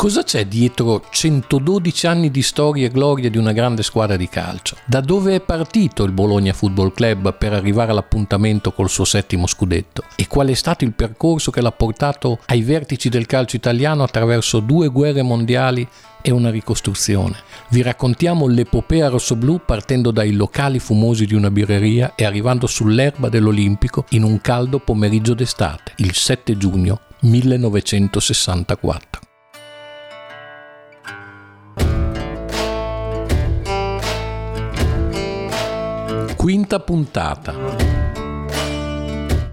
Cosa c'è dietro 112 anni di storia e gloria di una grande squadra di calcio? Da dove è partito il Bologna Football Club per arrivare all'appuntamento col suo settimo scudetto? E qual è stato il percorso che l'ha portato ai vertici del calcio italiano attraverso due guerre mondiali e una ricostruzione. Vi raccontiamo l'epopea rossoblù partendo dai locali fumosi di una birreria e arrivando sull'erba dell'Olimpico in un caldo pomeriggio d'estate, il 7 giugno 1964. Quinta puntata.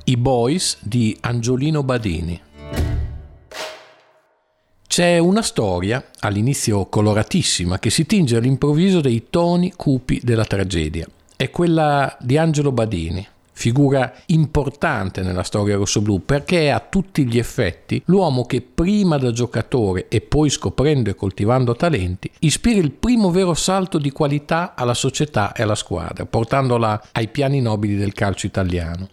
I Boys di Angiolino Badini. C'è una storia, all'inizio coloratissima, che si tinge all'improvviso dei toni cupi della tragedia. È quella di Angelo Badini, figura importante nella storia rossoblù perché è a tutti gli effetti l'uomo che prima da giocatore e poi scoprendo e coltivando talenti ispira il primo vero salto di qualità alla società e alla squadra, portandola ai piani nobili del calcio italiano.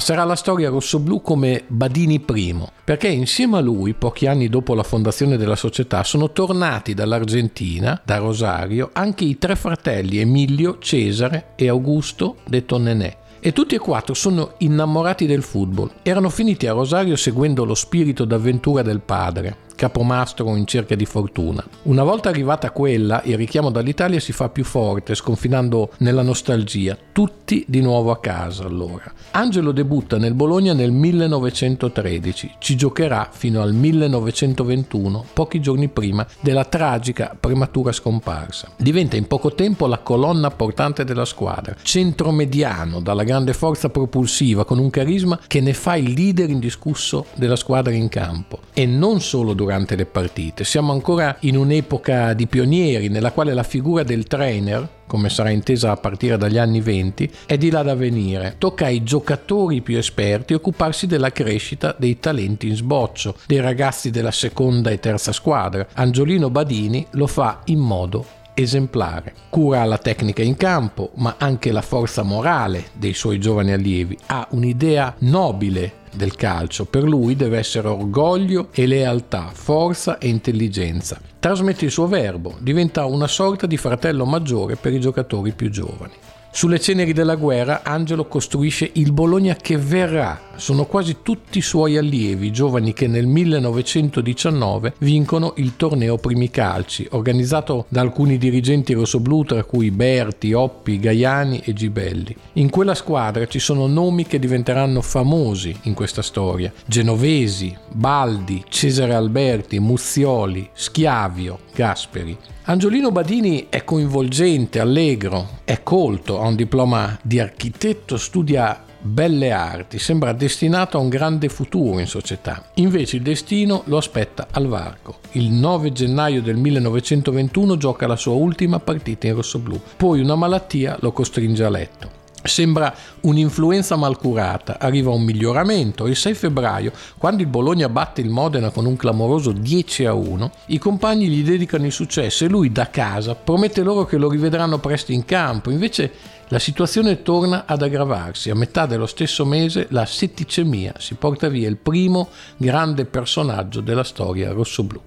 Passerà alla storia rossoblù come Badini I, perché insieme a lui, pochi anni dopo la fondazione della società, sono tornati dall'Argentina, da Rosario, anche i tre fratelli Emilio, Cesare e Augusto, detto Nenè. E tutti e quattro sono innamorati del football. Erano finiti a Rosario seguendo lo spirito d'avventura del padre capomastro in cerca di fortuna. Una volta arrivata quella, il richiamo dall'Italia si fa più forte, sconfinando nella nostalgia. Tutti di nuovo a casa allora. Angelo debutta nel Bologna nel 1913, ci giocherà fino al 1921, pochi giorni prima della tragica prematura scomparsa. Diventa in poco tempo la colonna portante della squadra, centro mediano dalla grande forza propulsiva con un carisma che ne fa il leader indiscusso della squadra in campo. E non solo durante durante le partite. Siamo ancora in un'epoca di pionieri nella quale la figura del trainer come sarà intesa a partire dagli anni 20, è di là da venire. Tocca ai giocatori più esperti occuparsi della crescita dei talenti in sboccio, dei ragazzi della seconda e terza squadra. Angiolino Badini lo fa in modo esemplare. Cura la tecnica in campo, ma anche la forza morale dei suoi giovani allievi. Ha un'idea nobile del calcio. Per lui deve essere orgoglio e lealtà, forza e intelligenza. Trasmette il suo verbo, diventa una sorta di fratello maggiore per i giocatori più giovani. Sulle ceneri della guerra Angelo costruisce il Bologna che verrà. Sono quasi tutti suoi allievi, giovani che nel 1919 vincono il torneo Primi Calci, organizzato da alcuni dirigenti rossoblù tra cui Berti, Oppi, Gaiani e Gibelli. In quella squadra ci sono nomi che diventeranno famosi in questa storia. Genovesi, Baldi, Cesare Alberti, Muzzioli, Schiavio, Gasperi. Angiolino Badini è coinvolgente, allegro, è colto, ha un diploma di architetto, studia belle arti, sembra destinato a un grande futuro in società. Invece il destino lo aspetta al varco. Il 9 gennaio del 1921 gioca la sua ultima partita in rossoblù, poi una malattia lo costringe a letto. Sembra un'influenza malcurata, arriva un miglioramento. Il 6 febbraio, quando il Bologna batte il Modena con un clamoroso 10 a 1, i compagni gli dedicano il successo e lui da casa promette loro che lo rivedranno presto in campo. Invece la situazione torna ad aggravarsi. A metà dello stesso mese la setticemia si porta via il primo grande personaggio della storia rossoblù.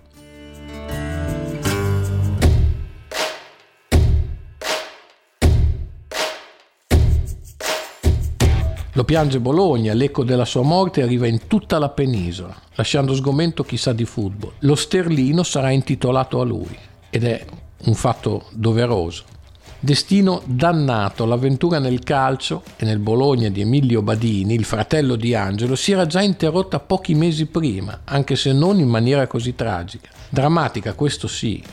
Lo piange Bologna, l'eco della sua morte arriva in tutta la penisola, lasciando sgomento chissà di football. Lo sterlino sarà intitolato a lui ed è un fatto doveroso. Destino dannato, l'avventura nel calcio e nel Bologna di Emilio Badini, il fratello di Angelo, si era già interrotta pochi mesi prima, anche se non in maniera così tragica. Drammatica, questo sì.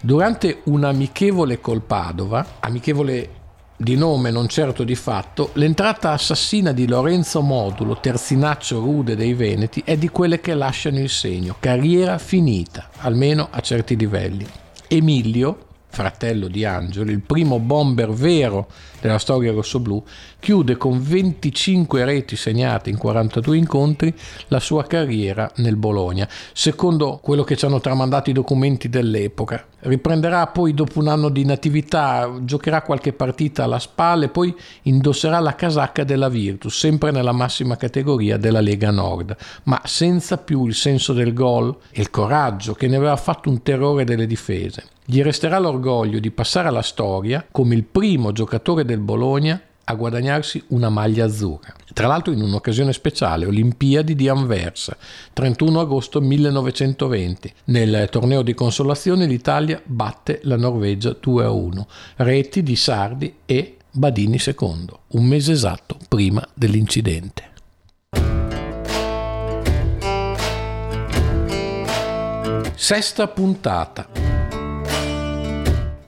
Durante un amichevole col Padova, amichevole di nome non certo di fatto, l'entrata assassina di Lorenzo Modulo, terzinaccio rude dei Veneti, è di quelle che lasciano il segno, carriera finita, almeno a certi livelli. Emilio, fratello di Angelo, il primo bomber vero della storia rossoblù, chiude con 25 reti segnate in 42 incontri la sua carriera nel Bologna, secondo quello che ci hanno tramandato i documenti dell'epoca. Riprenderà poi dopo un anno di natività, giocherà qualche partita alla spalla e poi indosserà la casacca della Virtus, sempre nella massima categoria della Lega Nord, ma senza più il senso del gol e il coraggio che ne aveva fatto un terrore delle difese. Gli resterà l'orgoglio di passare alla storia come il primo giocatore del Bologna a guadagnarsi una maglia azzurra. Tra l'altro in un'occasione speciale, Olimpiadi di Anversa, 31 agosto 1920. Nel torneo di consolazione l'Italia batte la Norvegia 2-1, reti di Sardi e Badini secondo, un mese esatto prima dell'incidente. Sesta puntata.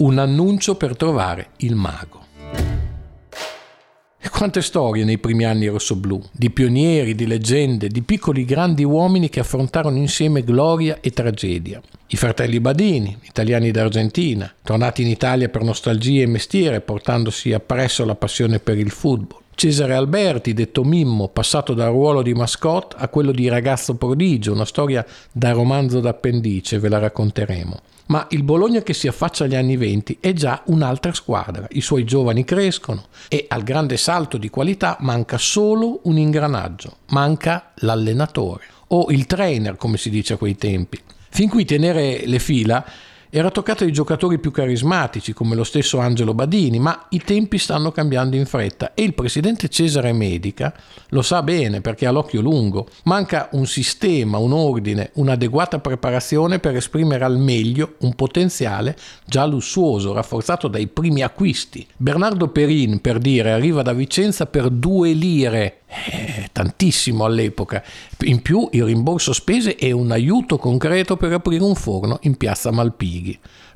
Un annuncio per trovare il mago. E quante storie nei primi anni rossoblù, di pionieri, di leggende, di piccoli grandi uomini che affrontarono insieme gloria e tragedia. I fratelli Badini, italiani d'Argentina, tornati in Italia per nostalgia e mestiere, portandosi appresso la passione per il football. Cesare Alberti, detto Mimmo, passato dal ruolo di mascotte a quello di ragazzo prodigio, una storia da romanzo d'appendice, ve la racconteremo ma il Bologna che si affaccia agli anni 20 è già un'altra squadra, i suoi giovani crescono e al grande salto di qualità manca solo un ingranaggio, manca l'allenatore o il trainer come si dice a quei tempi. Fin qui tenere le fila era toccato ai giocatori più carismatici come lo stesso Angelo Badini, ma i tempi stanno cambiando in fretta e il presidente Cesare Medica lo sa bene perché ha l'occhio lungo. Manca un sistema, un ordine, un'adeguata preparazione per esprimere al meglio un potenziale già lussuoso, rafforzato dai primi acquisti. Bernardo Perin, per dire, arriva da Vicenza per due lire eh, tantissimo all'epoca. In più il rimborso spese è un aiuto concreto per aprire un forno in piazza Malpighi,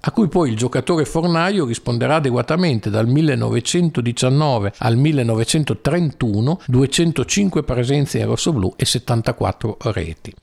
a cui poi il giocatore fornaio risponderà adeguatamente dal 1919 al 1931, 205 presenze in rossoblù e 74 reti.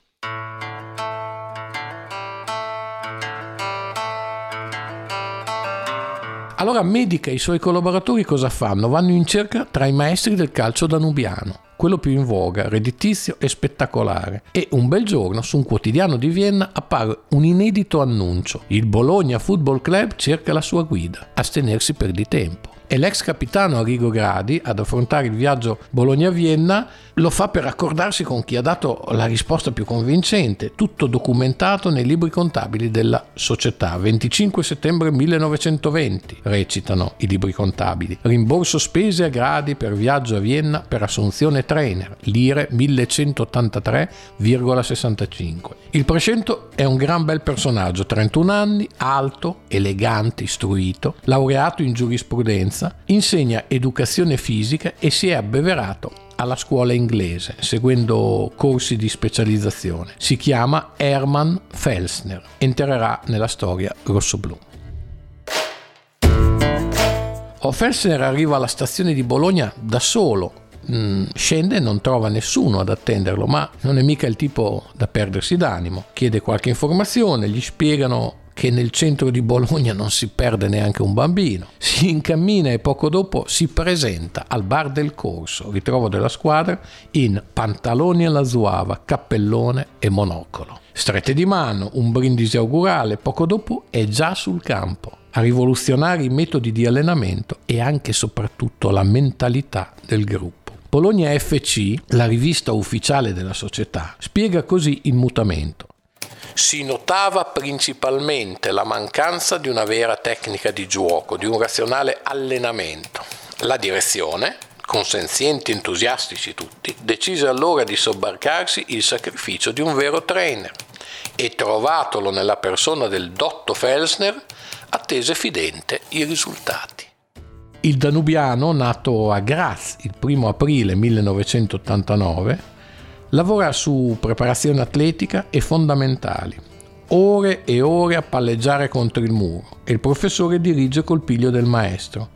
Allora Medica e i suoi collaboratori cosa fanno? Vanno in cerca tra i maestri del calcio danubiano quello più in voga, redditizio e spettacolare. E un bel giorno su un quotidiano di Vienna appare un inedito annuncio. Il Bologna Football Club cerca la sua guida. Astenersi per di tempo e l'ex capitano Arrigo Gradi ad affrontare il viaggio Bologna-Vienna lo fa per accordarsi con chi ha dato la risposta più convincente, tutto documentato nei libri contabili della società. 25 settembre 1920 recitano i libri contabili. Rimborso spese a Gradi per viaggio a Vienna per assunzione trainer, lire 1183,65. Il prescento è un gran bel personaggio, 31 anni, alto, elegante, istruito, laureato in giurisprudenza, insegna educazione fisica e si è abbeverato alla scuola inglese, seguendo corsi di specializzazione. Si chiama Hermann Felsner. Entrerà nella storia rossoblù. O Felsner arriva alla stazione di Bologna da solo, mm, scende e non trova nessuno ad attenderlo, ma non è mica il tipo da perdersi d'animo. Chiede qualche informazione, gli spiegano che nel centro di Bologna non si perde neanche un bambino. Si incammina e poco dopo si presenta al bar del corso, ritrovo della squadra, in pantaloni alla zuava, cappellone e monocolo. Strette di mano, un brindisi augurale, poco dopo è già sul campo a rivoluzionare i metodi di allenamento e anche e soprattutto la mentalità del gruppo. Bologna FC, la rivista ufficiale della società, spiega così il mutamento si notava principalmente la mancanza di una vera tecnica di gioco, di un razionale allenamento. La direzione, consenzienti entusiastici tutti, decise allora di sobbarcarsi il sacrificio di un vero trainer e trovatolo nella persona del dotto Felsner, attese fidente i risultati. Il danubiano, nato a Graz il 1 aprile 1989, Lavora su preparazione atletica e fondamentali. Ore e ore a palleggiare contro il muro e il professore dirige col piglio del maestro,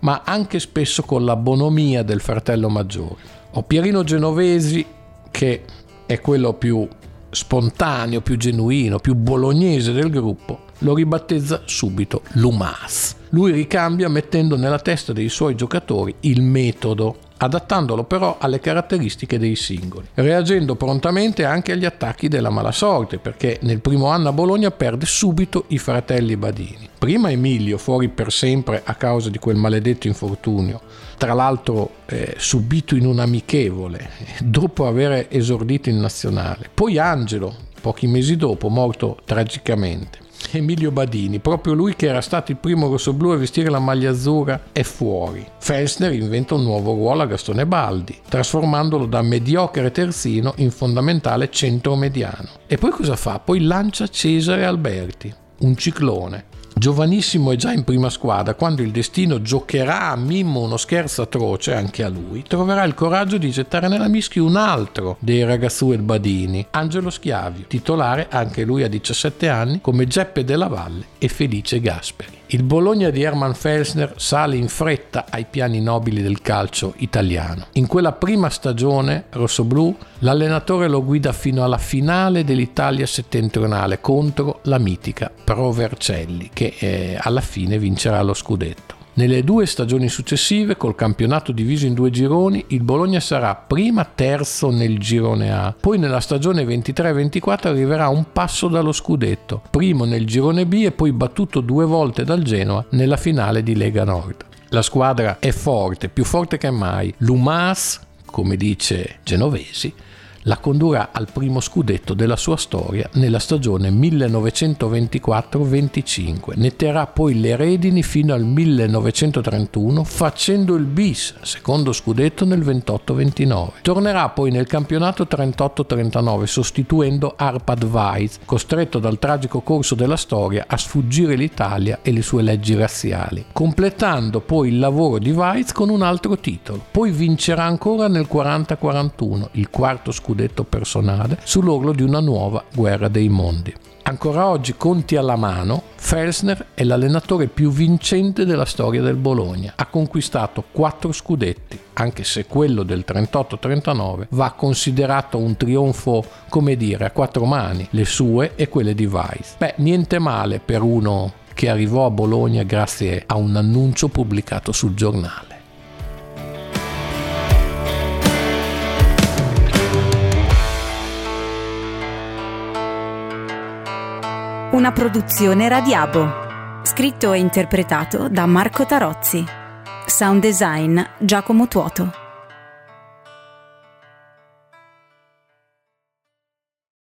ma anche spesso con la bonomia del fratello maggiore. Ho Pierino Genovesi, che è quello più spontaneo, più genuino, più bolognese del gruppo, lo ribattezza subito Lumas. Lui ricambia mettendo nella testa dei suoi giocatori il metodo adattandolo però alle caratteristiche dei singoli, reagendo prontamente anche agli attacchi della mala sorte, perché nel primo anno a Bologna perde subito i fratelli Badini. Prima Emilio, fuori per sempre a causa di quel maledetto infortunio, tra l'altro eh, subito in un amichevole, dopo aver esordito in nazionale. Poi Angelo, pochi mesi dopo, morto tragicamente. Emilio Badini, proprio lui che era stato il primo rossoblù a vestire la maglia azzurra, è fuori. Felsner inventa un nuovo ruolo a Gastone Baldi, trasformandolo da mediocre terzino in fondamentale centro mediano. E poi cosa fa? Poi lancia Cesare Alberti, un ciclone, Giovanissimo e già in prima squadra, quando il destino giocherà a Mimmo uno scherzo atroce anche a lui, troverà il coraggio di gettare nella mischia un altro dei ragazzuel Badini, Angelo Schiavio, titolare anche lui a 17 anni come Geppe della Valle e Felice Gasperi. Il Bologna di Hermann Felsner sale in fretta ai piani nobili del calcio italiano. In quella prima stagione rossoblù l'allenatore lo guida fino alla finale dell'Italia settentrionale contro la mitica Pro Vercelli che eh, alla fine vincerà lo scudetto. Nelle due stagioni successive, col campionato diviso in due gironi, il Bologna sarà prima terzo nel girone A, poi nella stagione 23-24 arriverà un passo dallo scudetto, primo nel girone B e poi battuto due volte dal Genoa nella finale di Lega Nord. La squadra è forte, più forte che mai. L'UMAS, come dice Genovesi, la condurrà al primo scudetto della sua storia nella stagione 1924-25. Ne terrà poi le redini fino al 1931 facendo il bis, secondo scudetto nel 28-29. Tornerà poi nel campionato 38-39 sostituendo Arpad Weiz, costretto dal tragico corso della storia a sfuggire l'Italia e le sue leggi razziali, completando poi il lavoro di Weiz con un altro titolo. Poi vincerà ancora nel 40-41 il quarto scudetto scudetto personale sull'orlo di una nuova guerra dei mondi. Ancora oggi, conti alla mano, Felsner è l'allenatore più vincente della storia del Bologna. Ha conquistato quattro scudetti, anche se quello del 38-39 va considerato un trionfo, come dire, a quattro mani, le sue e quelle di Weiss. Beh, niente male per uno che arrivò a Bologna grazie a un annuncio pubblicato sul giornale. Una produzione Radiabo. Scritto e interpretato da Marco Tarozzi. Sound design Giacomo Tuoto.